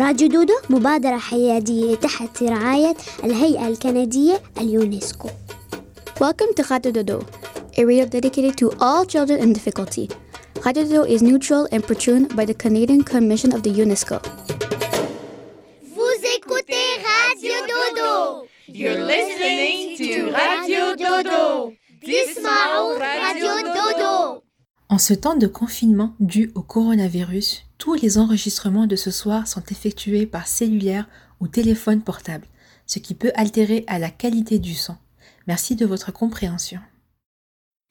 راديو دودو مبادرة حيادية تحت رعاية الهيئة الكندية اليونسكو Welcome to Radio Dodo, a radio dedicated to all children in difficulty. Radio Dodo is neutral and patroned by the Canadian Commission of the UNESCO. Vous écoutez Radio Dodo. You're listening to Radio Dodo. Dismao Radio Dodo. En ce temps de confinement dû au coronavirus, tous les enregistrements de ce soir sont effectués par cellulaire ou téléphone portable, ce qui peut altérer à la qualité du son. Merci de votre compréhension.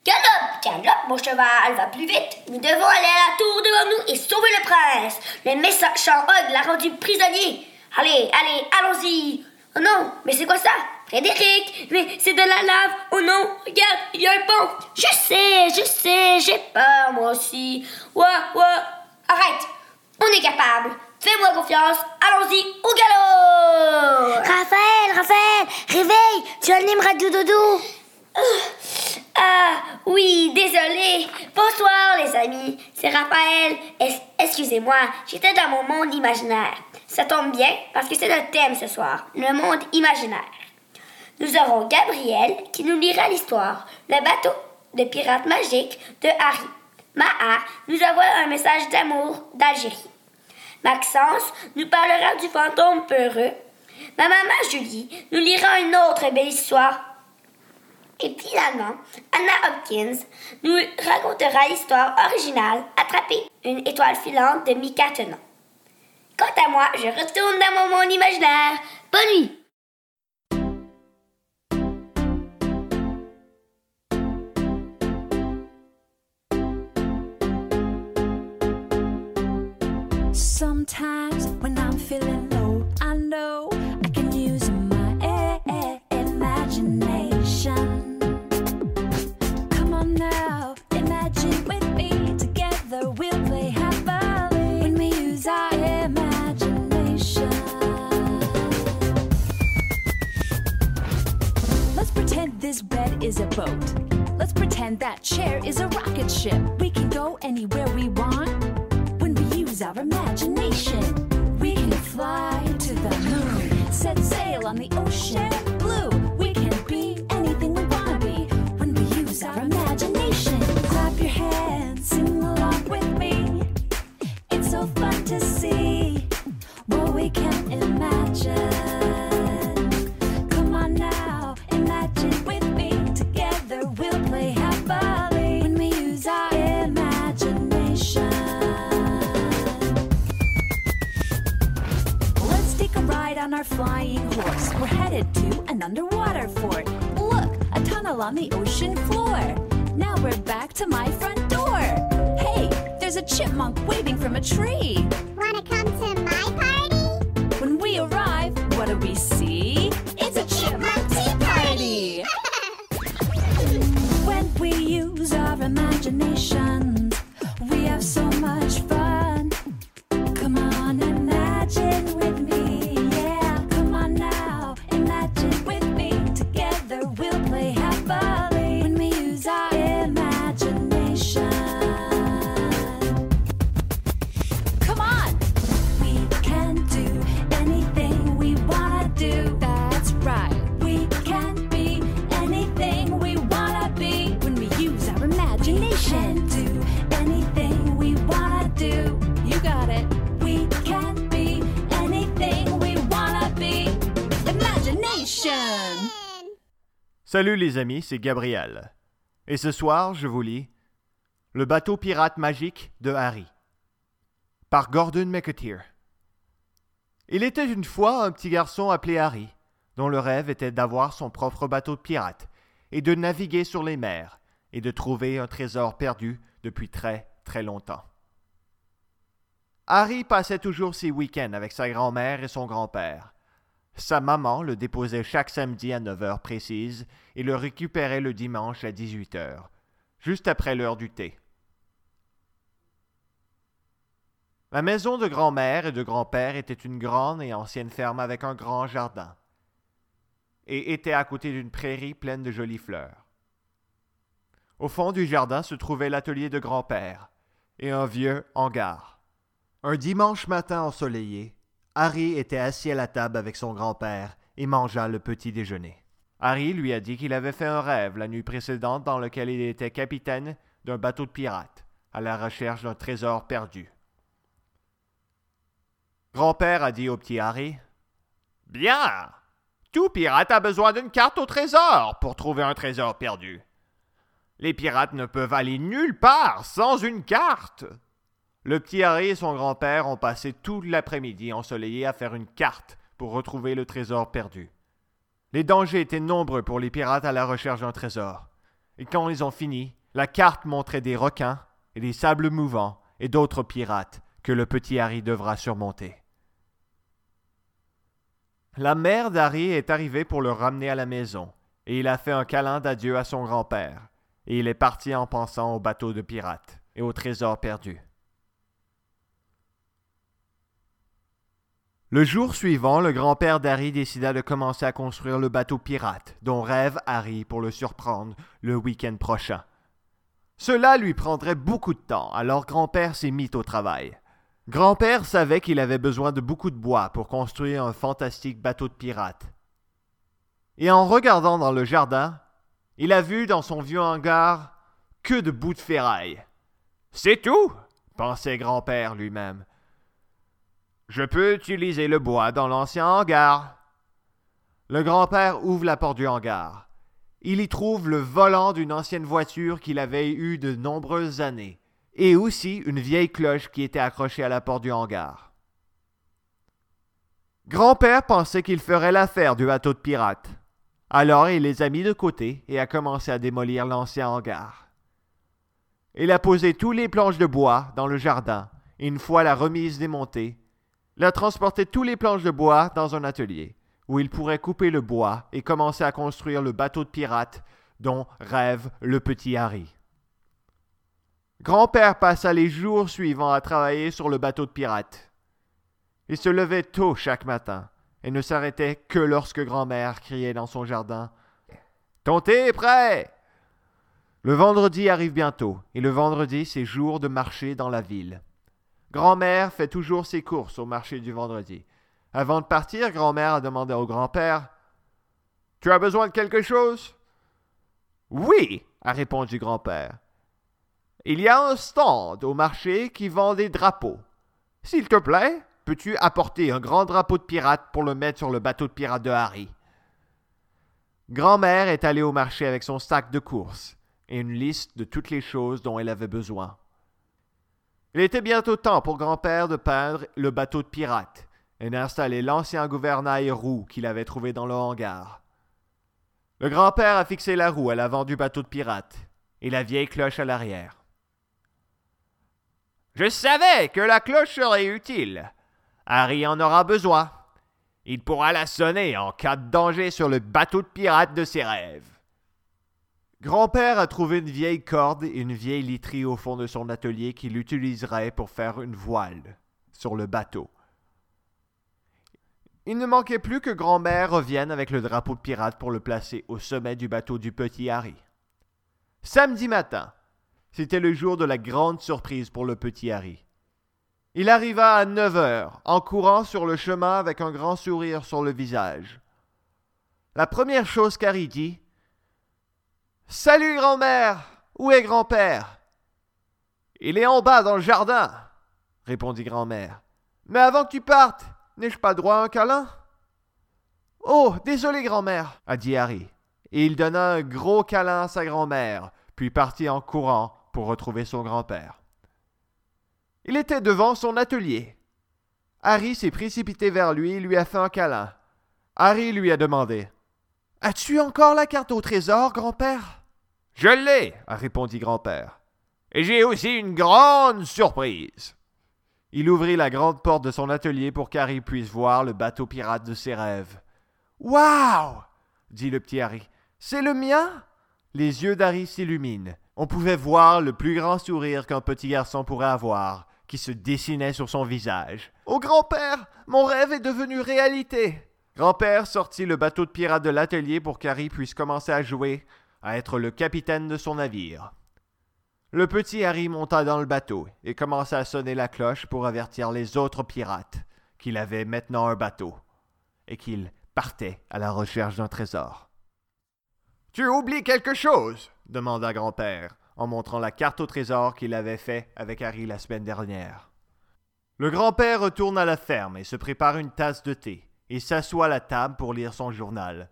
Galope, galope, mon cheval, va plus vite. Nous devons aller à la tour devant nous et sauver le prince. Le méchant Hog l'a rendu prisonnier. Allez, allez, allons-y. Oh non, mais c'est quoi ça? Frédéric, mais c'est de la lave. Oh non, regarde, il y a un pont. Je sais, je sais, j'ai peur moi aussi. Ouah, ouah. Arrête, on est capable. Fais-moi confiance, allons-y au galop Raphaël, Raphaël, réveille, tu animes Radio Dodo. Ah, oui, désolé. Bonsoir, les amis. C'est Raphaël. Es- Excusez-moi, j'étais dans mon monde imaginaire. Ça tombe bien parce que c'est notre thème ce soir, le monde imaginaire. Nous aurons Gabriel qui nous lira l'histoire, le bateau de pirate magique de Harry. Maha nous envoie un message d'amour d'Algérie. Maxence nous parlera du fantôme peureux. Ma maman Julie nous lira une autre belle histoire et finalement, Anna Hopkins nous racontera l'histoire originale Attraper une étoile filante de Mika Tenon. Quant à moi, je retourne dans mon monde imaginaire. Bonne nuit! Boat. Let's pretend that chair is a rocket ship. We can go anywhere we want when we use our imagination. We can fly to the moon, set sail on the ocean blue. We can be anything we wanna be when we use our imagination. Clap your hands, sing along with me. It's so fun to see what we can imagine. Our flying horse. We're headed to an underwater fort. Look, a tunnel on the ocean floor. Now we're back to my front door. Hey, there's a chipmunk waving from a tree. Wanna come to my party? When we arrive, what do we see? Salut les amis, c'est Gabriel. Et ce soir, je vous lis Le bateau pirate magique de Harry par Gordon McAteer. Il était une fois un petit garçon appelé Harry, dont le rêve était d'avoir son propre bateau de pirate et de naviguer sur les mers et de trouver un trésor perdu depuis très très longtemps. Harry passait toujours ses week-ends avec sa grand-mère et son grand-père. Sa maman le déposait chaque samedi à 9 heures précises et le récupérait le dimanche à 18 heures, juste après l'heure du thé. La maison de grand-mère et de grand-père était une grande et ancienne ferme avec un grand jardin et était à côté d'une prairie pleine de jolies fleurs. Au fond du jardin se trouvait l'atelier de grand-père et un vieux hangar. Un dimanche matin ensoleillé, Harry était assis à la table avec son grand-père et mangea le petit déjeuner. Harry lui a dit qu'il avait fait un rêve la nuit précédente dans lequel il était capitaine d'un bateau de pirates à la recherche d'un trésor perdu. Grand-père a dit au petit Harry Bien Tout pirate a besoin d'une carte au trésor pour trouver un trésor perdu. Les pirates ne peuvent aller nulle part sans une carte. Le petit Harry et son grand-père ont passé tout l'après-midi ensoleillé à faire une carte pour retrouver le trésor perdu. Les dangers étaient nombreux pour les pirates à la recherche d'un trésor. Et quand ils ont fini, la carte montrait des requins et des sables mouvants et d'autres pirates que le petit Harry devra surmonter. La mère d'Harry est arrivée pour le ramener à la maison, et il a fait un câlin d'adieu à son grand-père, et il est parti en pensant au bateau de pirates et au trésor perdu. Le jour suivant, le grand-père d'Harry décida de commencer à construire le bateau pirate, dont rêve Harry pour le surprendre le week-end prochain. Cela lui prendrait beaucoup de temps, alors grand-père s'est mis au travail. Grand-père savait qu'il avait besoin de beaucoup de bois pour construire un fantastique bateau de pirate. Et en regardant dans le jardin, il a vu dans son vieux hangar que de bouts de ferraille. C'est tout, pensait grand-père lui-même. Je peux utiliser le bois dans l'ancien hangar. Le grand-père ouvre la porte du hangar. Il y trouve le volant d'une ancienne voiture qu'il avait eue de nombreuses années, et aussi une vieille cloche qui était accrochée à la porte du hangar. Grand-père pensait qu'il ferait l'affaire du bateau de pirate. Alors il les a mis de côté et a commencé à démolir l'ancien hangar. Il a posé tous les planches de bois dans le jardin, une fois la remise démontée, il a transporté tous les planches de bois dans un atelier, où il pourrait couper le bois et commencer à construire le bateau de pirate dont rêve le petit Harry. Grand-père passa les jours suivants à travailler sur le bateau de pirate. Il se levait tôt chaque matin et ne s'arrêtait que lorsque grand-mère criait dans son jardin Ton thé est prêt Le vendredi arrive bientôt, et le vendredi c'est jour de marché dans la ville. Grand-mère fait toujours ses courses au marché du vendredi. Avant de partir, grand-mère a demandé au grand-père Tu as besoin de quelque chose Oui, a répondu grand-père. Il y a un stand au marché qui vend des drapeaux. S'il te plaît, peux-tu apporter un grand drapeau de pirate pour le mettre sur le bateau de pirate de Harry Grand-mère est allée au marché avec son sac de courses et une liste de toutes les choses dont elle avait besoin. Il était bientôt temps pour grand-père de peindre le bateau de pirate et d'installer l'ancien gouvernail roue qu'il avait trouvé dans le hangar. Le grand-père a fixé la roue à l'avant du bateau de pirate et la vieille cloche à l'arrière. Je savais que la cloche serait utile. Harry en aura besoin. Il pourra la sonner en cas de danger sur le bateau de pirate de ses rêves. Grand-père a trouvé une vieille corde et une vieille literie au fond de son atelier qu'il utiliserait pour faire une voile sur le bateau. Il ne manquait plus que grand-mère revienne avec le drapeau de pirate pour le placer au sommet du bateau du petit Harry. Samedi matin, c'était le jour de la grande surprise pour le petit Harry. Il arriva à neuf heures, en courant sur le chemin avec un grand sourire sur le visage. La première chose qu'Harry dit Salut grand-mère Où est grand-père? Il est en bas dans le jardin, répondit grand-mère. Mais avant que tu partes, n'ai-je pas droit à un câlin? Oh, désolé grand-mère, a dit Harry. Et il donna un gros câlin à sa grand-mère, puis partit en courant pour retrouver son grand-père. Il était devant son atelier. Harry s'est précipité vers lui et lui a fait un câlin. Harry lui a demandé As-tu encore la carte au trésor, grand-père je l'ai, a répondu grand-père. Et j'ai aussi une grande surprise. Il ouvrit la grande porte de son atelier pour qu'Harry puisse voir le bateau pirate de ses rêves. Waouh dit le petit Harry. C'est le mien? Les yeux d'Harry s'illuminent. On pouvait voir le plus grand sourire qu'un petit garçon pourrait avoir, qui se dessinait sur son visage. Oh grand-père, mon rêve est devenu réalité. Grand-père sortit le bateau de pirate de l'atelier pour qu'Harry puisse commencer à jouer, à être le capitaine de son navire. Le petit Harry monta dans le bateau et commença à sonner la cloche pour avertir les autres pirates qu'il avait maintenant un bateau et qu'il partait à la recherche d'un trésor. Tu oublies quelque chose? demanda grand-père en montrant la carte au trésor qu'il avait fait avec Harry la semaine dernière. Le grand-père retourne à la ferme et se prépare une tasse de thé et s'assoit à la table pour lire son journal,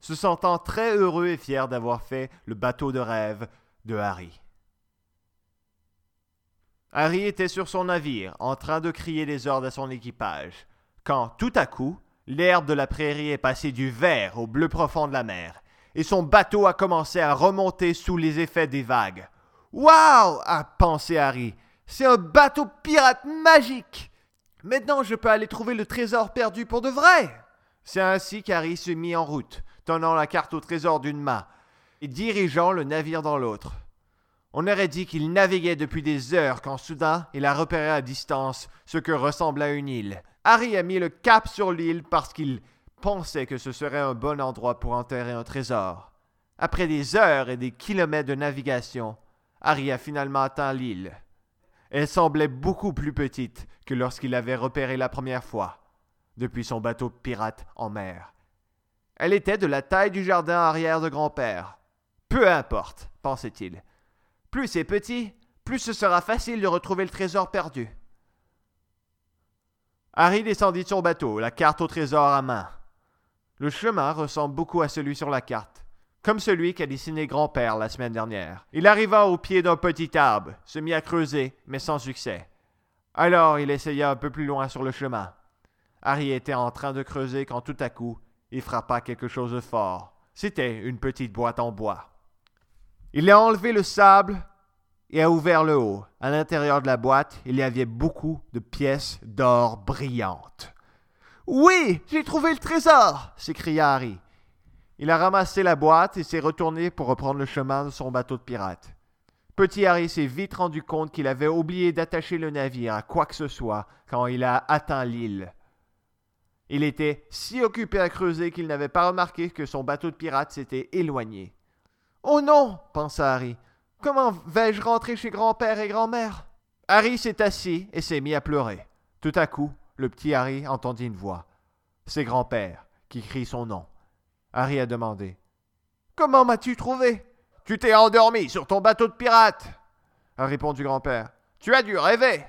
se sentant très heureux et fier d'avoir fait le bateau de rêve de Harry. Harry était sur son navire, en train de crier des ordres à son équipage, quand, tout à coup, l'herbe de la prairie est passée du vert au bleu profond de la mer, et son bateau a commencé à remonter sous les effets des vagues. Waouh a pensé Harry. C'est un bateau pirate magique. Maintenant, je peux aller trouver le trésor perdu pour de vrai. C'est ainsi qu'Harry se mit en route, tenant la carte au trésor d'une main et dirigeant le navire dans l'autre. On aurait dit qu'il naviguait depuis des heures quand soudain il a repéré à distance ce que ressemble à une île. Harry a mis le cap sur l'île parce qu'il pensait que ce serait un bon endroit pour enterrer un trésor. Après des heures et des kilomètres de navigation, Harry a finalement atteint l'île. Elle semblait beaucoup plus petite que lorsqu'il l'avait repérée la première fois, depuis son bateau pirate en mer. Elle était de la taille du jardin arrière de grand-père. Peu importe, pensait-il. Plus c'est petit, plus ce sera facile de retrouver le trésor perdu. Harry descendit de son bateau, la carte au trésor à main. Le chemin ressemble beaucoup à celui sur la carte, comme celui qu'a dessiné grand-père la semaine dernière. Il arriva au pied d'un petit arbre, se mit à creuser, mais sans succès. Alors il essaya un peu plus loin sur le chemin. Harry était en train de creuser quand tout à coup, il frappa quelque chose de fort. C'était une petite boîte en bois. Il a enlevé le sable et a ouvert le haut. À l'intérieur de la boîte, il y avait beaucoup de pièces d'or brillantes. Oui, j'ai trouvé le trésor s'écria Harry. Il a ramassé la boîte et s'est retourné pour reprendre le chemin de son bateau de pirate. Petit Harry s'est vite rendu compte qu'il avait oublié d'attacher le navire à quoi que ce soit quand il a atteint l'île. Il était si occupé à creuser qu'il n'avait pas remarqué que son bateau de pirate s'était éloigné. Oh non pensa Harry. Comment vais-je rentrer chez grand-père et grand-mère? Harry s'est assis et s'est mis à pleurer. Tout à coup, le petit Harry entendit une voix. C'est grand-père qui crie son nom. Harry a demandé Comment m'as-tu trouvé Tu t'es endormi sur ton bateau de pirate a répondu grand-père. Tu as dû rêver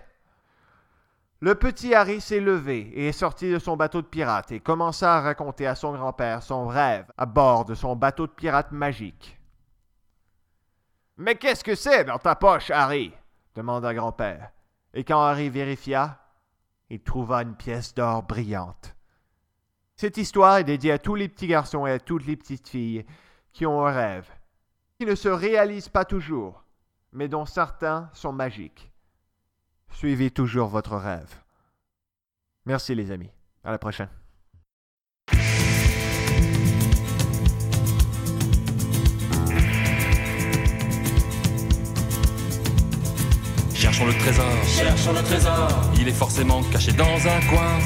Le petit Harry s'est levé et est sorti de son bateau de pirate et commença à raconter à son grand-père son rêve à bord de son bateau de pirate magique. Mais qu'est-ce que c'est dans ta poche, Harry? demanda grand-père. Et quand Harry vérifia, il trouva une pièce d'or brillante. Cette histoire est dédiée à tous les petits garçons et à toutes les petites filles qui ont un rêve, qui ne se réalisent pas toujours, mais dont certains sont magiques. Suivez toujours votre rêve. Merci les amis. À la prochaine. Cherchons le trésor, Cherchons le trésor, il est forcément caché dans un coin.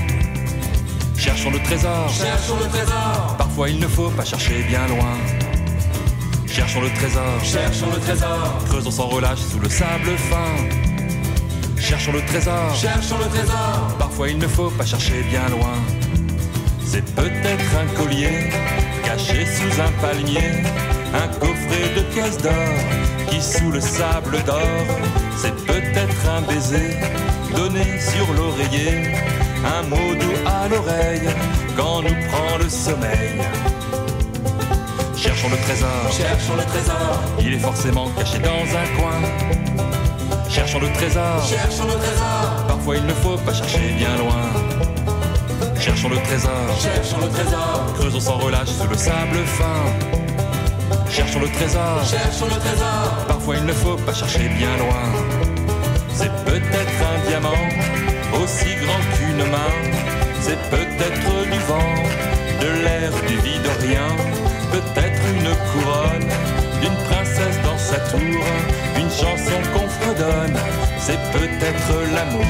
Cherchons le trésor, cherchons le trésor, parfois il ne faut pas chercher bien loin. Cherchons le trésor, cherchons le trésor, creusons sans relâche sous le sable fin. Cherchons le trésor, cherchons le trésor, parfois il ne faut pas chercher bien loin. C'est peut-être un collier caché sous un palmier, un coffret de pièces d'or qui sous le sable d'or. C'est peut-être un baiser donné sur l'oreiller, un mot doux à l'oreille quand nous prend le sommeil. Cherchons le trésor, cherchons le trésor, il est forcément caché dans un coin cherchons le trésor. Cherchons le trésor. Parfois il ne faut pas chercher bien loin. Cherchons le trésor. Cherchons le trésor. Creusons sans relâche sous le sable fin. Cherchons le trésor. Cherchons le trésor. Parfois il ne faut pas chercher bien loin. C'est peut-être un diamant aussi grand qu'une main. C'est peut-être du vent, de l'air, du vide, rien. Peut-être une couronne d'une princesse dans sa tour, une chanson qu'on fredonne, c'est peut-être l'amour.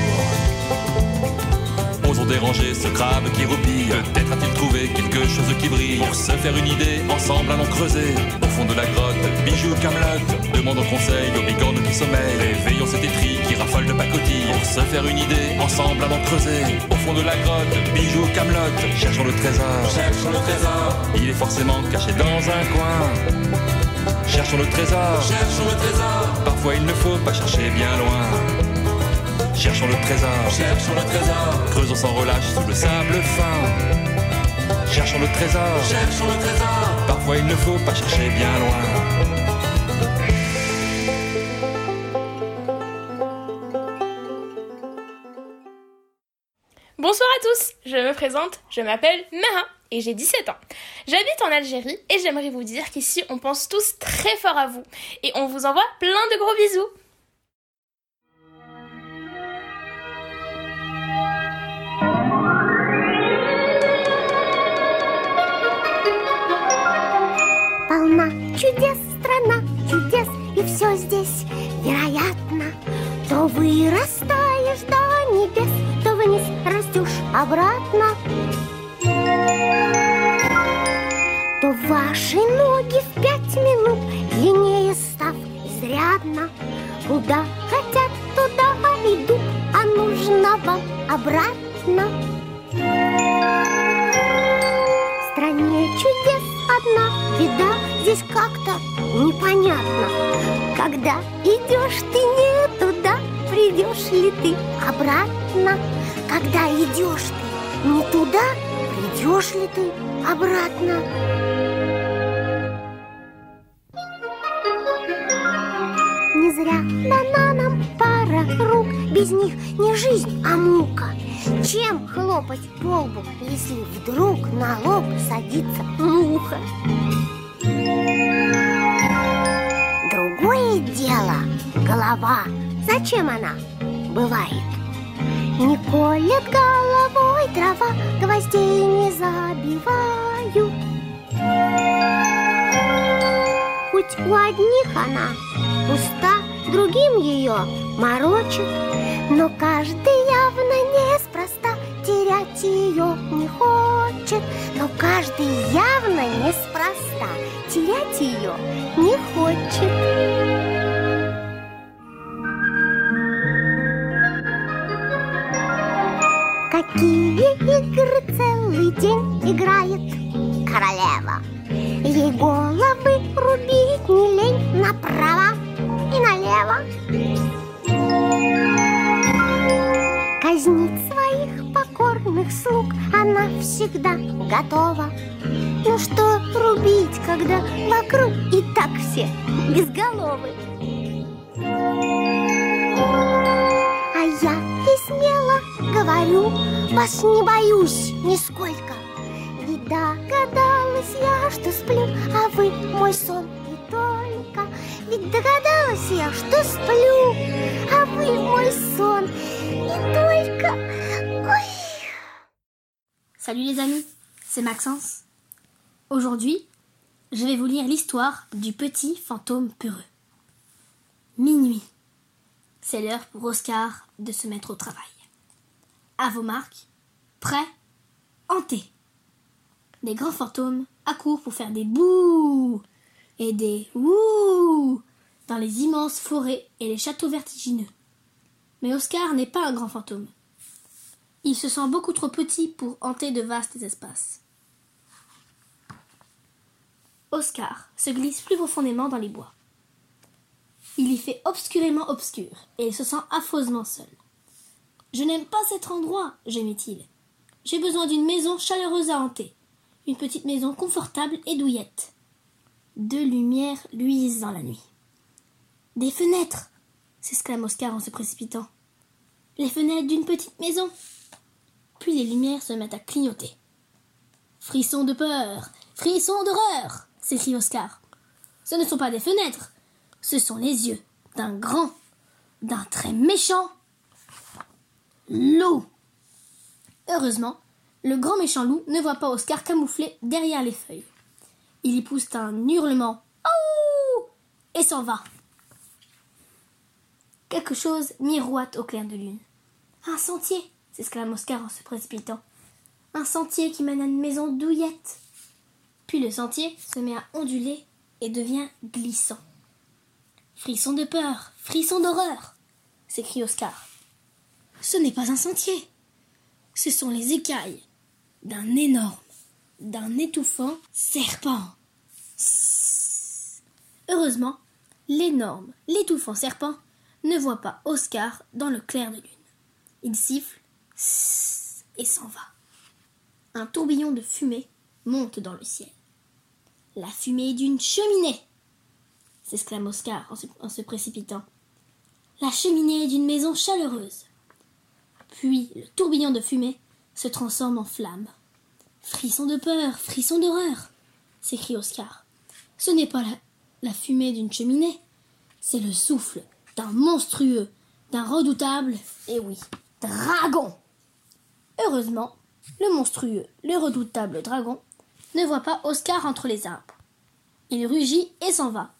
Osons déranger ce crabe qui roupille, peut-être a-t-il trouvé quelque chose qui brille. Pour se faire une idée, ensemble allons creuser, au fond de la grotte, bijoux camelote, demandons conseil aux bigones qui sommeillent, éveillons cet étri qui raffole de pacotille. Pour se faire une idée, ensemble allons creuser, au fond de la grotte, bijoux camelote, cherchons le trésor. Cherchons le trésor, il est forcément caché dans un coin. Cherchons le trésor. Cherchons le trésor. Parfois il ne faut pas chercher bien loin. Cherchons le trésor. Cherchons le trésor. Creusons sans relâche sous le sable fin. Cherchons le trésor. Cherchons le trésor. Parfois il ne faut pas chercher bien loin. je me présente, je m'appelle Mara et j'ai 17 ans. J'habite en Algérie et j'aimerais vous dire qu'ici on pense tous très fort à vous et on vous envoie plein de gros bisous. Полна чудес страна, чудес, и все здесь вероятно. То вырастаешь до небес, то Вниз растешь обратно. То ваши ноги в пять минут длиннее став изрядно. Куда хотят, туда идут, а нужно вам обратно. В стране чудес одна беда, здесь как-то непонятно. Когда идешь ты не туда, придешь ли ты обратно? Когда идешь ты не туда, придешь ли ты обратно? Не зря дана нам пара рук, без них не жизнь, а мука. Чем хлопать по лбу, если вдруг на лоб садится муха? Другое дело голова. Зачем она бывает? Не колет головой трава, гвоздей не забивают. Хоть у одних она пуста, другим ее морочит, но каждый явно неспроста терять ее не хочет, но каждый явно неспроста терять ее не хочет. Какие игры целый день играет королева? Ей головы рубить не лень направо и налево. Казнить своих покорных слуг она всегда готова. Ну что рубить, когда вокруг и так все безголовы? А я и смело говорю, вас не боюсь нисколько. Ведь догадалась я, что сплю, а вы мой сон и только. Ведь догадалась я, что сплю, а вы мой сон и только. Ой. Salut les amis, c'est Maxence. Aujourd'hui, je vais vous lire l'histoire du petit fantôme peureux. Minuit. C'est l'heure pour Oscar de se mettre au travail. À vos marques, prêts, hantés. Les grands fantômes accourent pour faire des bouh et des ouh dans les immenses forêts et les châteaux vertigineux. Mais Oscar n'est pas un grand fantôme. Il se sent beaucoup trop petit pour hanter de vastes espaces. Oscar se glisse plus profondément dans les bois. Il y fait obscurément obscur et il se sent affreusement seul. Je n'aime pas cet endroit, gémit-il. J'ai besoin d'une maison chaleureuse à hanter, une petite maison confortable et douillette. Deux lumières luisent dans la nuit. Des fenêtres s'exclame Oscar en se précipitant. Les fenêtres d'une petite maison. Puis les lumières se mettent à clignoter. Frisson de peur, frisson d'horreur s'écrie Oscar. Ce ne sont pas des fenêtres, ce sont les yeux d'un grand, d'un très méchant loup. Heureusement, le grand méchant loup ne voit pas Oscar camouflé derrière les feuilles. Il y pousse un hurlement Aouh et s'en va. Quelque chose miroite au clair de lune. Un sentier s'exclame Oscar en se précipitant. Un sentier qui mène à une maison douillette. Puis le sentier se met à onduler et devient glissant. Frisson de peur, frisson d'horreur s'écrie Oscar. Ce n'est pas un sentier. Ce sont les écailles d'un énorme, d'un étouffant serpent. Heureusement, l'énorme, l'étouffant serpent ne voit pas Oscar dans le clair de lune. Il siffle et s'en va. Un tourbillon de fumée monte dans le ciel. La fumée d'une cheminée s'exclame Oscar en se, précipitant. La cheminée d'une maison chaleureuse. Puis le tourbillon de fumée se transforme en flamme. Frisson de peur, frisson d'horreur s'écrie Oscar. Ce n'est pas la fumée d'une cheminée, c'est le souffle d'un monstrueux, d'un redoutable, et oui, dragon. Heureusement, le monstrueux, le redoutable dragon ne voit pas Oscar entre les arbres. Il rugit et s'en va.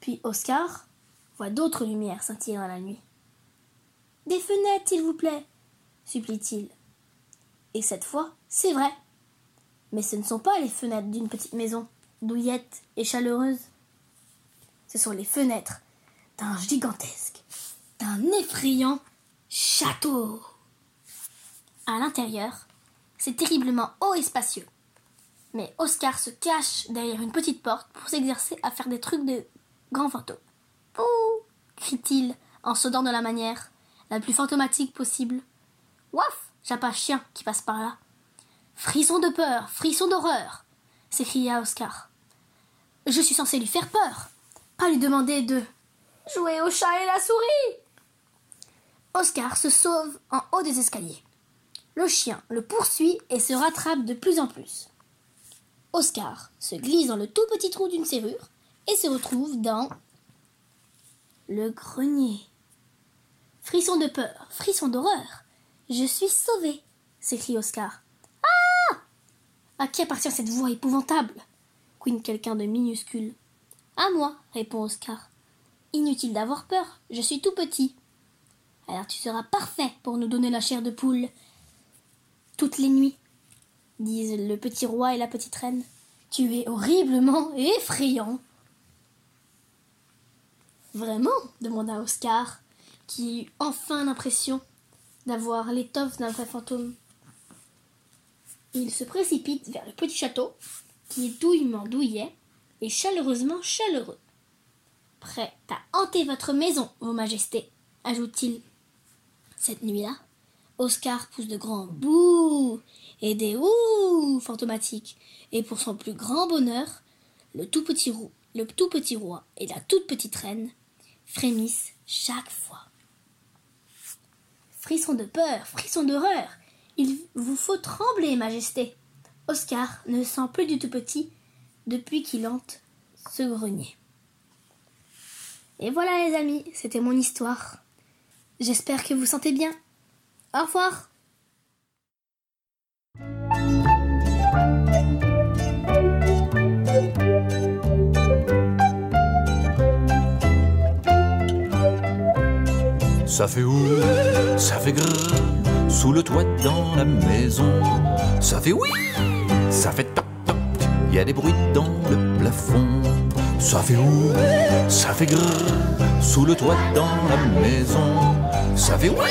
Puis Oscar voit d'autres lumières scintiller dans la nuit. Des fenêtres, s'il vous plaît, supplie-t-il. Et cette fois, c'est vrai. Mais ce ne sont pas les fenêtres d'une petite maison, douillette et chaleureuse. Ce sont les fenêtres d'un gigantesque, d'un effrayant château. À l'intérieur, c'est terriblement haut et spacieux. Mais Oscar se cache derrière une petite porte pour s'exercer à faire des trucs de grand fantôme. Pouh crie-t-il en saudant de la manière la plus fantomatique possible. Waf Jappe un chien qui passe par là. Frisson de peur, frisson d'horreur s'écria Oscar. Je suis censé lui faire peur, pas lui demander de jouer au chat et la souris. Oscar se sauve en haut des escaliers. Le chien le poursuit et se rattrape de plus en plus. Oscar se glisse dans le tout petit trou d'une serrure et se retrouve dans le grenier. Frisson de peur, frisson d'horreur. Je suis sauvé, s'écrie Oscar. Ah À qui appartient cette voix épouvantable? Couine quelqu'un de minuscule. À moi, répond Oscar. Inutile d'avoir peur, je suis tout petit. Alors tu seras parfait pour nous donner la chair de poule. Toutes les nuits, disent le petit roi et la petite reine. Tu es horriblement effrayant. Vraiment demanda Oscar, qui eut enfin l'impression d'avoir l'étoffe d'un vrai fantôme. Il se précipite vers le petit château, qui est douillement douillet et chaleureusement chaleureux. Prêt à hanter votre maison, Vos Majestés, ajoute-t-il. Cette nuit-là, Oscar pousse de grands bouh et des ouh fantomatiques, et pour son plus grand bonheur, le tout petit, roi, le tout petit roi et la toute petite reine frémissent chaque fois. Frisson de peur, frisson d'horreur, il vous faut trembler, Majesté. Oscar ne se sent plus du tout petit depuis qu'il hante ce grenier. Et voilà les amis, c'était mon histoire. J'espère que vous sentez bien. Au revoir. Ça fait ouh, ça fait grrr, sous le toit dans la maison. Ça fait oui, ça fait toc toc, il y a des bruits dans le plafond. Ça fait ouh, ça fait grrr, sous le toit dans la maison. Ça fait oui,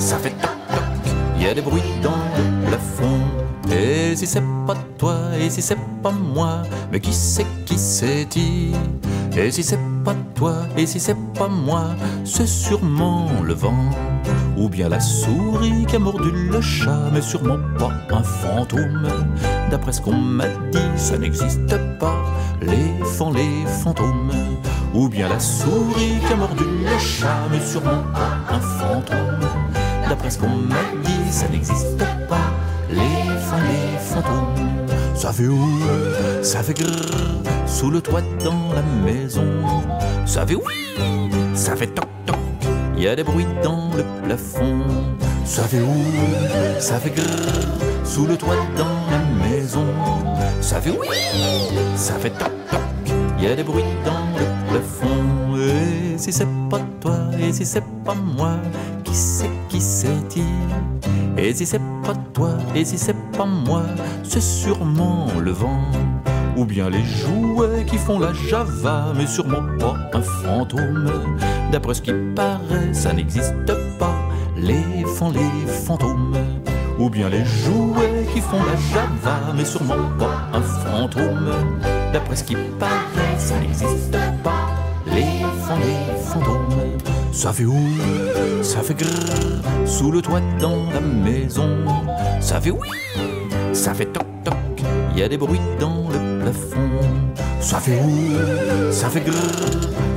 ça fait toc toc, il y a des bruits dans le plafond. Et si c'est pas toi, et si c'est pas moi, mais qui c'est qui c'est dit Et si c'est pas toi, et si c'est pas moi, c'est sûrement le vent. Ou bien la souris qui a mordu le chat, mais sûrement pas un fantôme. D'après ce qu'on m'a dit, ça n'existe pas, les fans, les fantômes. Ou bien la souris qui a mordu le chat, mais sûrement pas un fantôme. D'après ce qu'on m'a dit, ça n'existe pas, les fans, les fantômes. Ça fait ouh, ça fait sous le toit dans la maison. Ça fait oui, ça fait toc toc, y a des bruits dans le plafond. Ça fait ouh, ça fait grrr, sous le toit dans la maison. Ça fait oui, ça fait toc toc, y a des bruits dans le plafond. Et si c'est pas toi, et si c'est pas moi, qui c'est qui c'est-il? Et si c'est pas toi, et si c'est pas moi, c'est sûrement le vent. Ou bien les jouets qui font la java, mais sûrement pas un fantôme. D'après ce qui paraît, ça n'existe pas, les les fantômes. Ou bien les jouets qui font la java, mais sûrement pas un fantôme. D'après ce qui paraît, ça n'existe pas, les les fantômes. Ça fait où Ça fait grrr, sous le toit dans la maison. Ça fait oui, ça fait toc toc, y a des bruits dans le plafond. Ça fait où Ça fait grrr,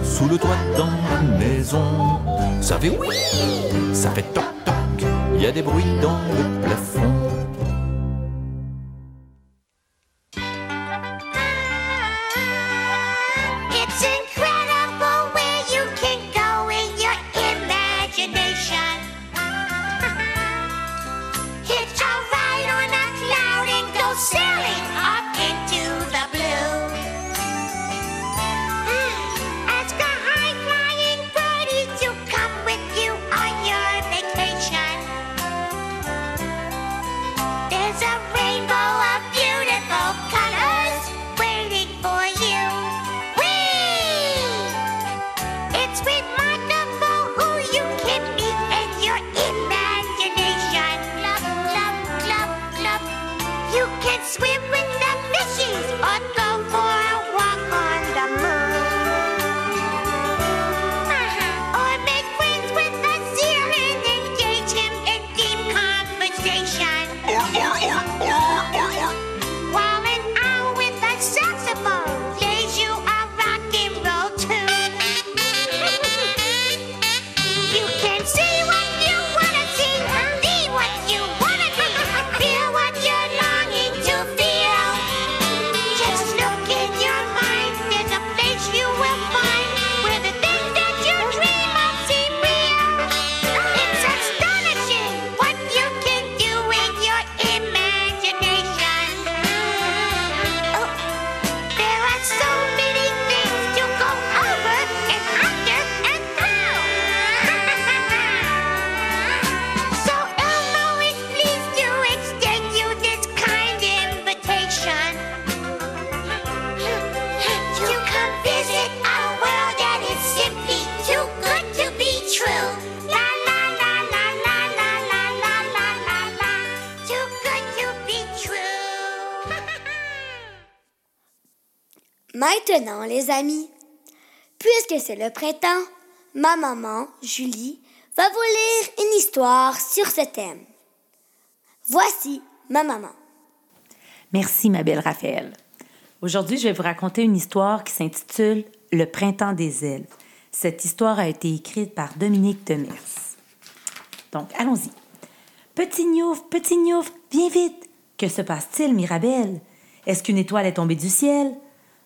sous le toit dans la maison. Ça fait oui, ça fait toc toc, y a des bruits dans le plafond. Maintenant, les amis, puisque c'est le printemps, ma maman, Julie, va vous lire une histoire sur ce thème. Voici ma maman. Merci, ma belle Raphaël. Aujourd'hui, je vais vous raconter une histoire qui s'intitule Le printemps des elfes. Cette histoire a été écrite par Dominique Demers. Donc, allons-y. Petit Gnouf, petit Gnouf, viens vite. Que se passe-t-il, Mirabelle? Est-ce qu'une étoile est tombée du ciel?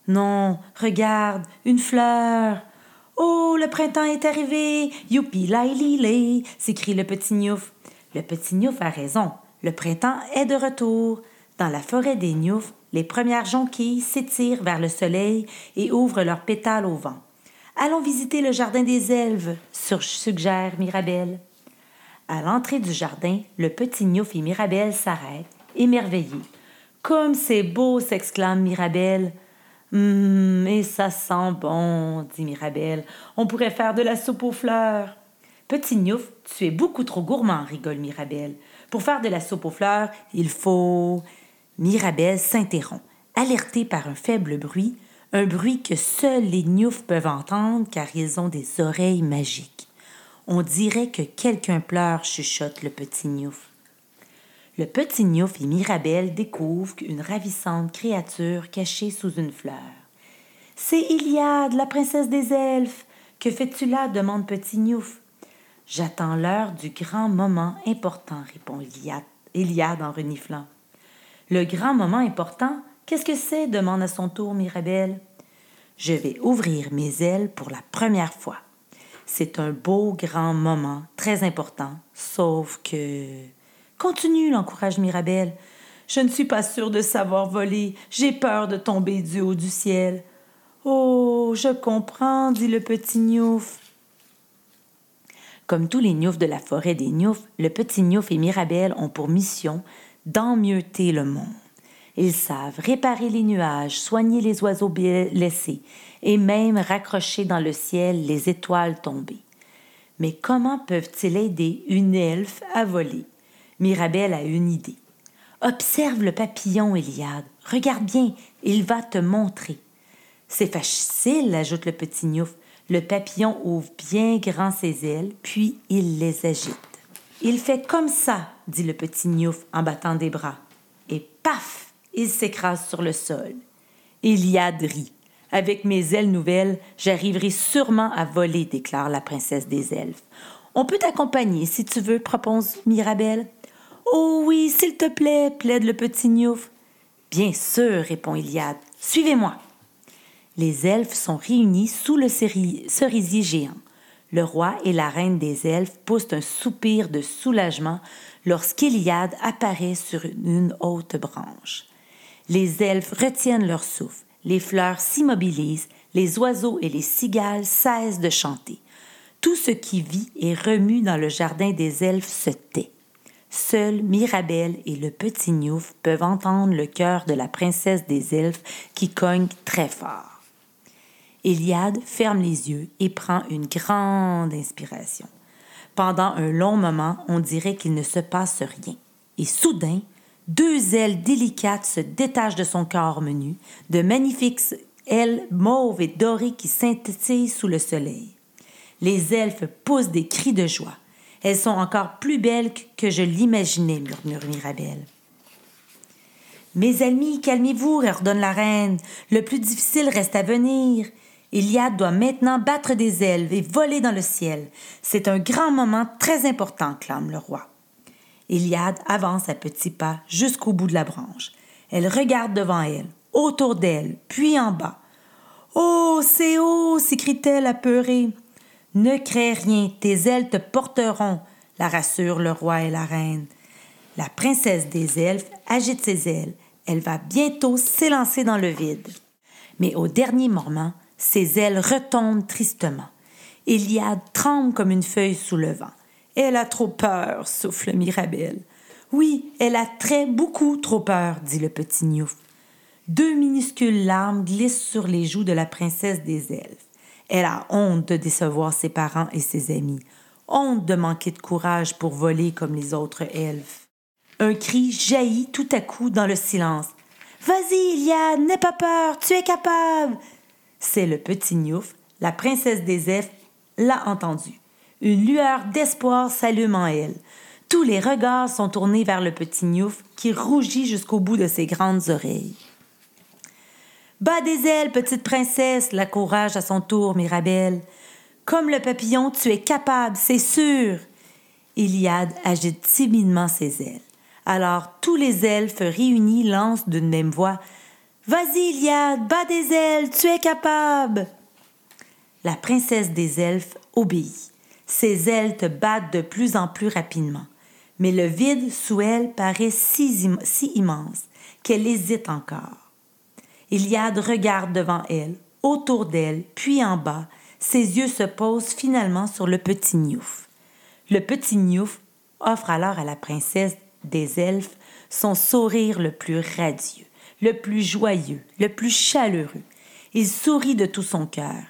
Non, regarde, une fleur. Oh, le printemps est arrivé! Youpi laïli s'écrie le petit Gnouf. Le petit Gnouf a raison. Le printemps est de retour. Dans la forêt des Gnoufs, les premières jonquilles s'étirent vers le soleil et ouvrent leurs pétales au vent. Allons visiter le jardin des elfes, suggère Mirabelle. À l'entrée du jardin, le petit Gnouf et Mirabelle s'arrêtent, émerveillés. Comme c'est beau, s'exclame Mirabelle. Hum, et ça sent bon, dit Mirabelle. On pourrait faire de la soupe aux fleurs. Petit Gnouf, tu es beaucoup trop gourmand, rigole Mirabelle. Pour faire de la soupe aux fleurs, il faut. Mirabelle s'interrompt, alertée par un faible bruit, un bruit que seuls les Gnoufs peuvent entendre car ils ont des oreilles magiques. On dirait que quelqu'un pleure, chuchote le petit Gnouf. Le petit Gnouf et Mirabelle découvrent une ravissante créature cachée sous une fleur. C'est Iliade, la princesse des elfes. Que fais-tu là? demande Petit Gnouf. J'attends l'heure du grand moment important, répond Iliade, en reniflant. Le grand moment important, qu'est-ce que c'est? demande à son tour Mirabelle. Je vais ouvrir mes ailes pour la première fois. C'est un beau grand moment, très important, sauf que. Continue, l'encourage Mirabelle. Je ne suis pas sûre de savoir voler. J'ai peur de tomber du haut du ciel. Oh, je comprends, dit le petit Gnouf. Comme tous les Gnoufs de la forêt des Gnoufs, le petit Gnouf et Mirabelle ont pour mission d'emmeuter le monde. Ils savent réparer les nuages, soigner les oiseaux blessés et même raccrocher dans le ciel les étoiles tombées. Mais comment peuvent-ils aider une elfe à voler? Mirabelle a une idée. Observe le papillon, Eliade. Regarde bien, il va te montrer. C'est facile, ajoute le petit Gnouf. Le papillon ouvre bien grand ses ailes, puis il les agite. Il fait comme ça, dit le petit Gnouf en battant des bras. Et paf, il s'écrase sur le sol. Iliade rit. Avec mes ailes nouvelles, j'arriverai sûrement à voler, déclare la princesse des elfes. On peut t'accompagner si tu veux, propose Mirabelle. Oh oui, s'il te plaît, plaide le petit Gnouf. Bien sûr, répond Iliade. Suivez-moi. Les elfes sont réunis sous le cerisier géant. Le roi et la reine des elfes poussent un soupir de soulagement lorsqu'Iliade apparaît sur une haute branche. Les elfes retiennent leur souffle, les fleurs s'immobilisent, les oiseaux et les cigales cessent de chanter. Tout ce qui vit et remue dans le jardin des elfes se tait. Seuls Mirabelle et le petit Gnouf peuvent entendre le cœur de la princesse des elfes qui cogne très fort. Eliade ferme les yeux et prend une grande inspiration. Pendant un long moment, on dirait qu'il ne se passe rien. Et soudain, deux ailes délicates se détachent de son corps menu, de magnifiques ailes mauves et dorées qui scintillent sous le soleil. Les elfes poussent des cris de joie. Elles sont encore plus belles que je l'imaginais, murmure Mirabelle. Mes amis, calmez-vous, ordonne la reine. Le plus difficile reste à venir. Iliade doit maintenant battre des ailes et voler dans le ciel. C'est un grand moment très important, clame le roi. Iliade avance à petits pas jusqu'au bout de la branche. Elle regarde devant elle, autour d'elle, puis en bas. Oh, c'est haut s'écrie-t-elle apeurée. Ne crains rien, tes ailes te porteront, la rassurent le roi et la reine. La princesse des elfes agite ses ailes. Elle va bientôt s'élancer dans le vide. Mais au dernier moment, ses ailes retombent tristement. Iliade tremble comme une feuille sous le vent. Elle a trop peur, souffle Mirabelle. Oui, elle a très beaucoup trop peur, dit le petit Niouf. Deux minuscules larmes glissent sur les joues de la princesse des elfes. Elle a honte de décevoir ses parents et ses amis, honte de manquer de courage pour voler comme les autres elfes. Un cri jaillit tout à coup dans le silence. Vas-y, Iliade, n'aie pas peur, tu es capable. C'est le petit Niouf, la princesse des elfes, l'a entendu. Une lueur d'espoir s'allume en elle. Tous les regards sont tournés vers le petit Niouf qui rougit jusqu'au bout de ses grandes oreilles. Bas des ailes, petite princesse, la courage à son tour, Mirabelle. Comme le papillon, tu es capable, c'est sûr. Iliade agite timidement ses ailes. Alors tous les elfes réunis lancent d'une même voix Vas-y, Iliade, bats des ailes, tu es capable. La princesse des elfes obéit. Ses ailes te battent de plus en plus rapidement, mais le vide sous elle paraît si, si immense qu'elle hésite encore. Iliade regarde devant elle, autour d'elle, puis en bas. Ses yeux se posent finalement sur le petit Niouf. Le petit Niouf offre alors à la princesse des elfes son sourire le plus radieux le plus joyeux, le plus chaleureux. Il sourit de tout son cœur.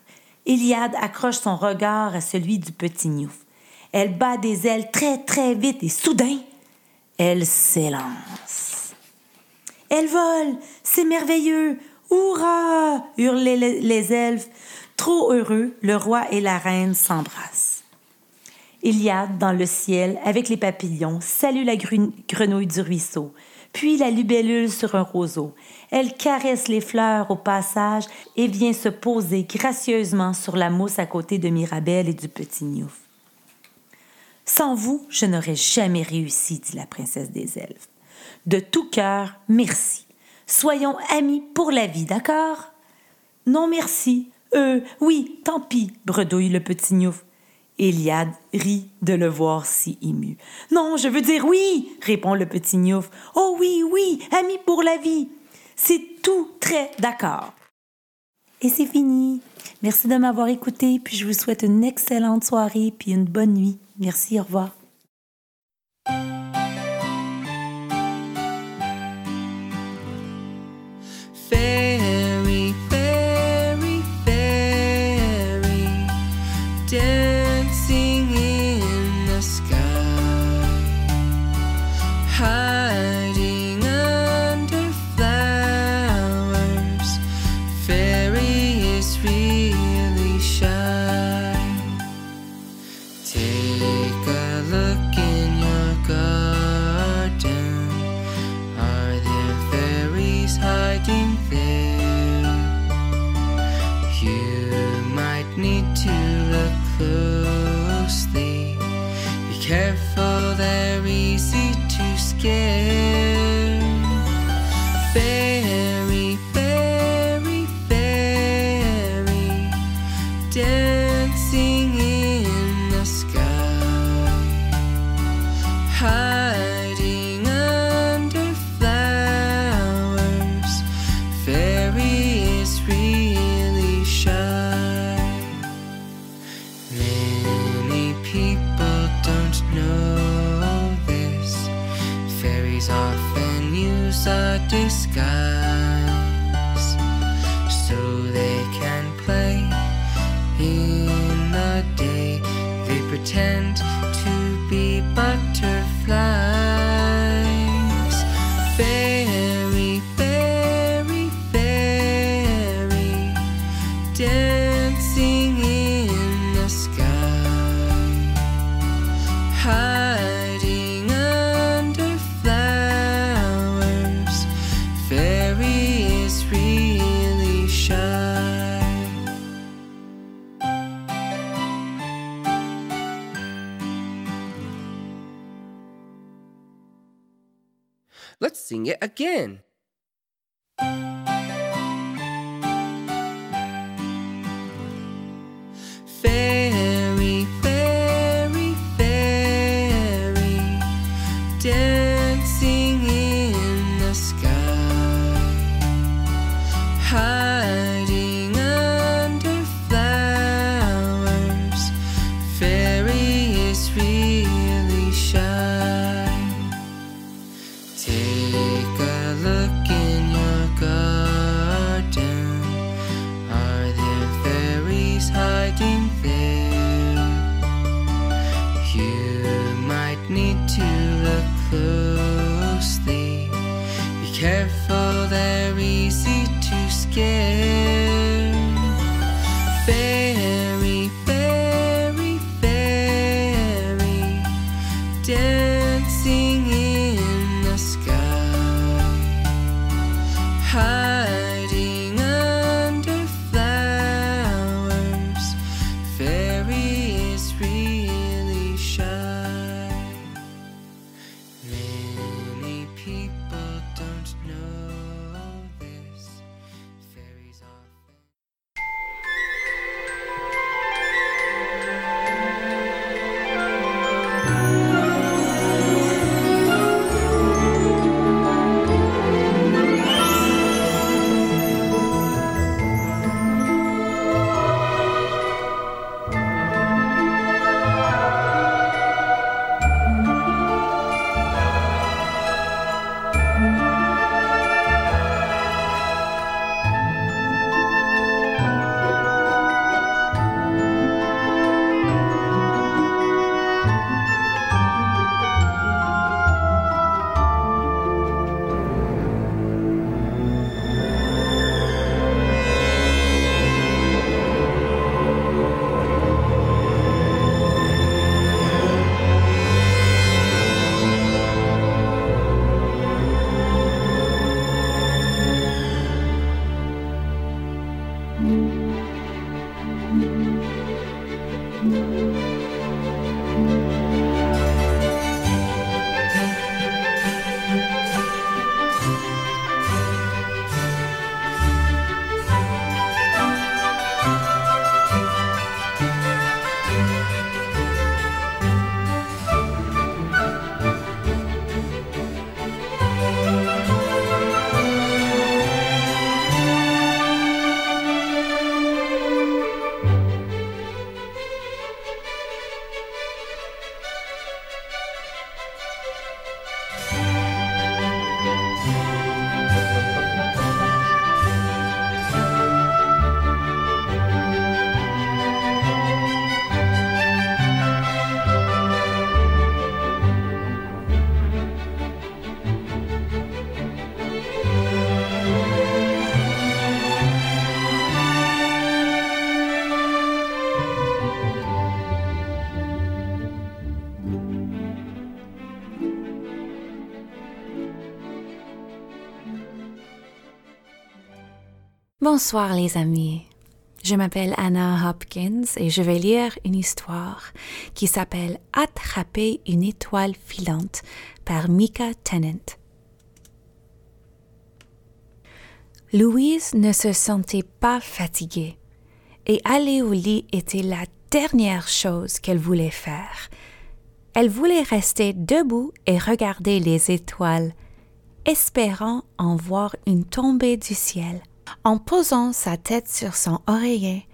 Iliade accroche son regard à celui du petit Niouf. Elle bat des ailes très très vite et soudain, elle s'élance. Elle vole, c'est merveilleux. Hurrah hurlaient les elfes. Trop heureux, le roi et la reine s'embrassent. Iliade, dans le ciel, avec les papillons, salue la grenouille du ruisseau, puis la libellule sur un roseau. Elle caresse les fleurs au passage et vient se poser gracieusement sur la mousse à côté de Mirabelle et du petit Niouf. Sans vous, je n'aurais jamais réussi, dit la princesse des elfes. De tout cœur, merci. Soyons amis pour la vie, d'accord? Non, merci. Euh, oui, tant pis, bredouille le petit Niouf. Eliade rit de le voir si ému. Non, je veux dire oui, répond le petit Niouf. Oh oui, oui, ami pour la vie. C'est tout très d'accord. Et c'est fini. Merci de m'avoir écouté, puis je vous souhaite une excellente soirée, puis une bonne nuit. Merci, au revoir. Again. Closely. Be careful, they're easy to scare. Bonsoir les amis. Je m'appelle Anna Hopkins et je vais lire une histoire qui s'appelle Attraper une étoile filante par Mika Tennant. Louise ne se sentait pas fatiguée et aller au lit était la dernière chose qu'elle voulait faire. Elle voulait rester debout et regarder les étoiles, espérant en voir une tombée du ciel. En posant sa tête sur son oreiller,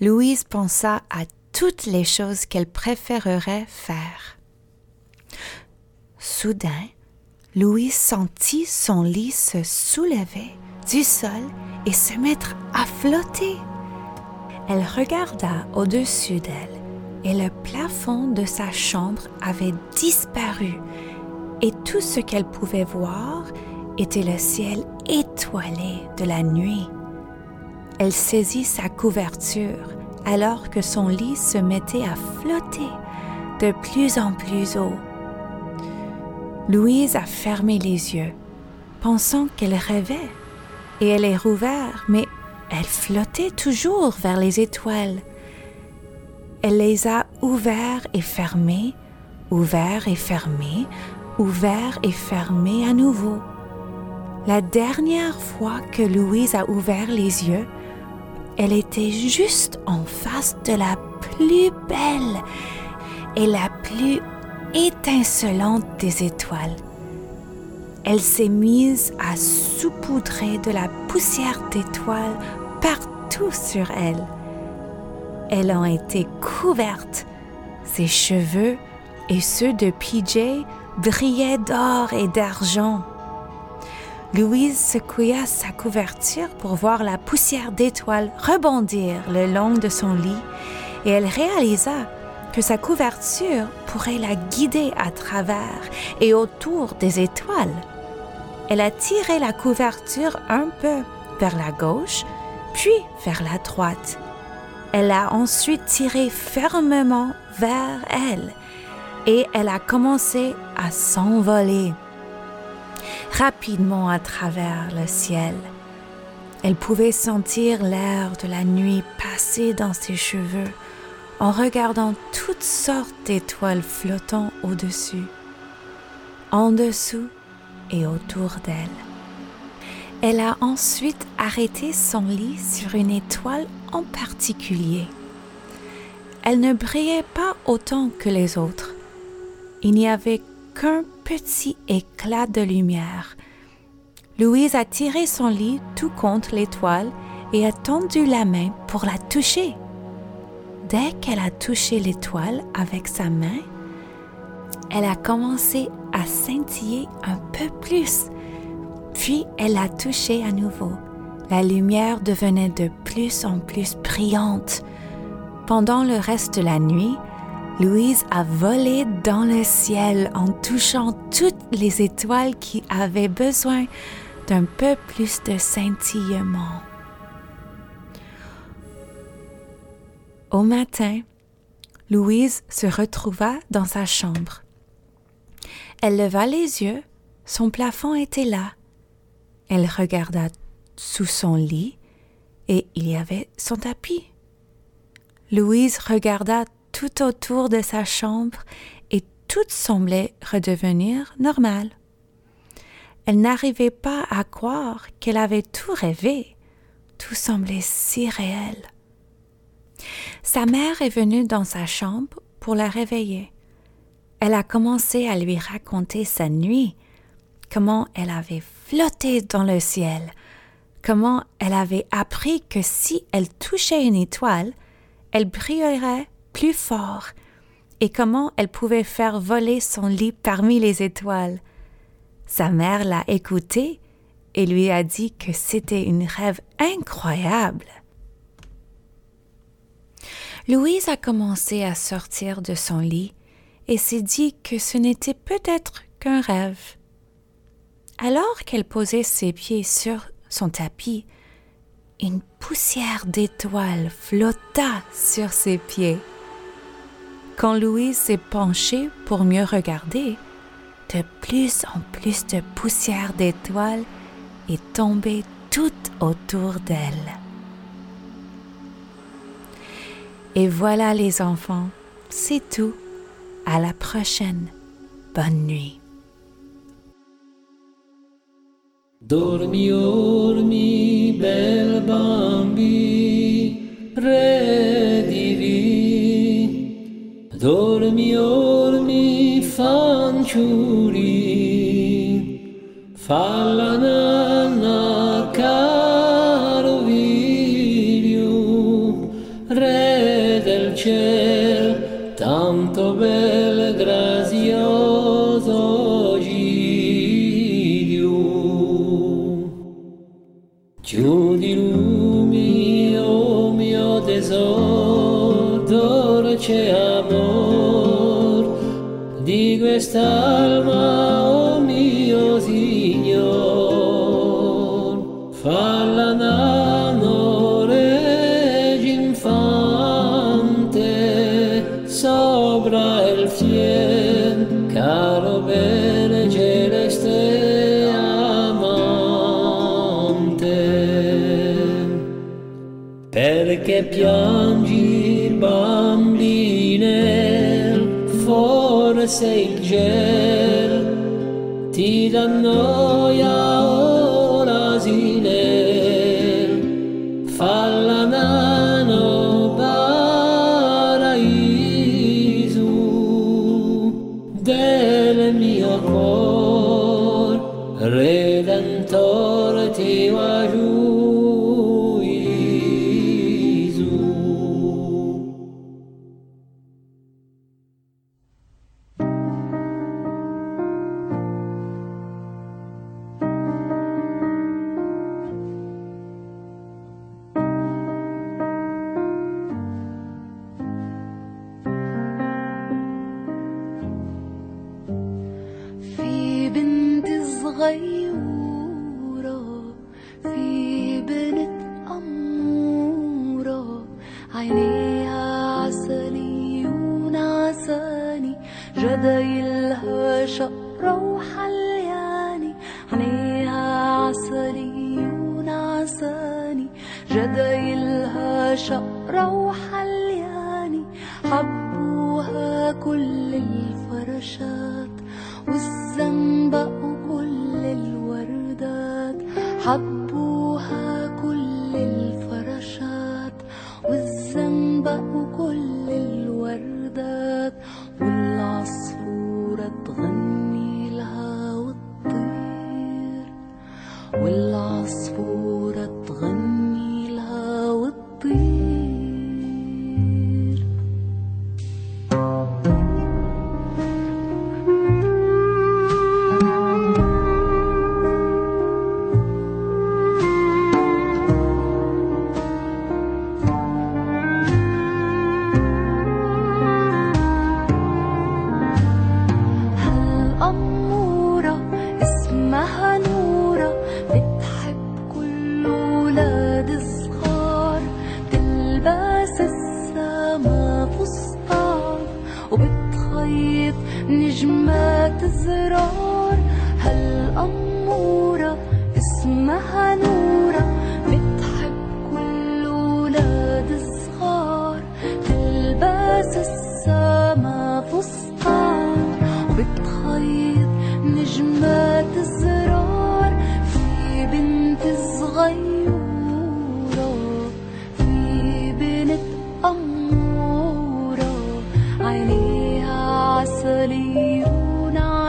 Louise pensa à toutes les choses qu'elle préférerait faire. Soudain, Louise sentit son lit se soulever du sol et se mettre à flotter. Elle regarda au-dessus d'elle et le plafond de sa chambre avait disparu et tout ce qu'elle pouvait voir était le ciel étoilé de la nuit. Elle saisit sa couverture alors que son lit se mettait à flotter de plus en plus haut. Louise a fermé les yeux, pensant qu'elle rêvait, et elle les rouvert, mais elle flottait toujours vers les étoiles. Elle les a ouverts et fermés, ouverts et fermés, ouverts et fermés à nouveau. La dernière fois que Louise a ouvert les yeux, elle était juste en face de la plus belle et la plus étincelante des étoiles. Elle s'est mise à saupoudrer de la poussière d'étoiles partout sur elle. Elles ont été couvertes. Ses cheveux et ceux de PJ brillaient d'or et d'argent. Louise secoua sa couverture pour voir la poussière d'étoiles rebondir le long de son lit et elle réalisa que sa couverture pourrait la guider à travers et autour des étoiles. Elle a tiré la couverture un peu vers la gauche, puis vers la droite. Elle a ensuite tiré fermement vers elle et elle a commencé à s'envoler rapidement à travers le ciel. Elle pouvait sentir l'air de la nuit passer dans ses cheveux en regardant toutes sortes d'étoiles flottant au-dessus, en dessous et autour d'elle. Elle a ensuite arrêté son lit sur une étoile en particulier. Elle ne brillait pas autant que les autres. Il n'y avait qu'un petit éclat de lumière. Louise a tiré son lit tout contre l'étoile et a tendu la main pour la toucher. Dès qu'elle a touché l'étoile avec sa main, elle a commencé à scintiller un peu plus. Puis elle a touché à nouveau. La lumière devenait de plus en plus brillante. Pendant le reste de la nuit, Louise a volé dans le ciel en touchant toutes les étoiles qui avaient besoin d'un peu plus de scintillement. Au matin, Louise se retrouva dans sa chambre. Elle leva les yeux, son plafond était là. Elle regarda sous son lit et il y avait son tapis. Louise regarda tout autour de sa chambre et tout semblait redevenir normal. Elle n'arrivait pas à croire qu'elle avait tout rêvé. Tout semblait si réel. Sa mère est venue dans sa chambre pour la réveiller. Elle a commencé à lui raconter sa nuit, comment elle avait flotté dans le ciel, comment elle avait appris que si elle touchait une étoile, elle brillerait plus fort, et comment elle pouvait faire voler son lit parmi les étoiles. Sa mère l'a écouté et lui a dit que c'était un rêve incroyable. Louise a commencé à sortir de son lit et s'est dit que ce n'était peut-être qu'un rêve. Alors qu'elle posait ses pieds sur son tapis, une poussière d'étoiles flotta sur ses pieds. Quand Louise s'est penchée pour mieux regarder, de plus en plus de poussière d'étoiles est tombée tout autour d'elle. Et voilà les enfants, c'est tout. À la prochaine. Bonne nuit. Dormi, dormi, bel bambi. Dormi, dormi, fanciulli, falla nanna, caro figlio, re del ciel, tanto bel grazioso Gidio. Chiudi quest'alma, oh mio Signor. Falla nano, regi infante, sopra il cielo, caro bene celeste amante. Perché piangi sei gel tirannoia وحلياني عينيها عسلي ونعساني جدايلها شقرة وحلياني حبوها كل الفراشات والزنبق وكل الوردات حبوها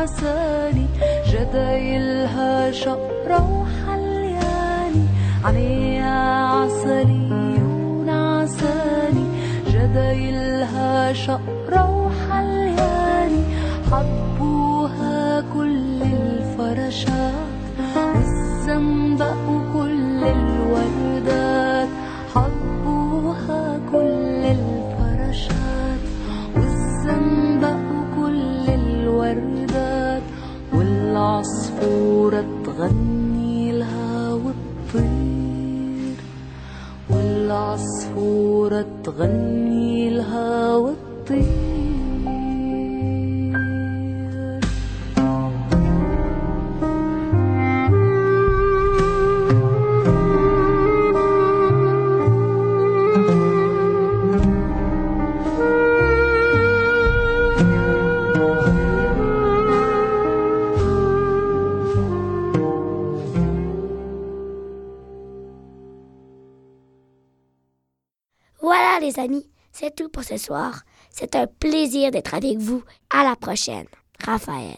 ونعساني جدايلها شقرة وحلياني عينيها عسلي ونعساني جدايلها شقرة وحلياني حبوها كل الفراشات والزنبق وكل وغني الهوى الطير والعصفورة تغني الهوى الطير. C'est tout pour ce soir. C'est un plaisir d'être avec vous. À la prochaine. Raphaël.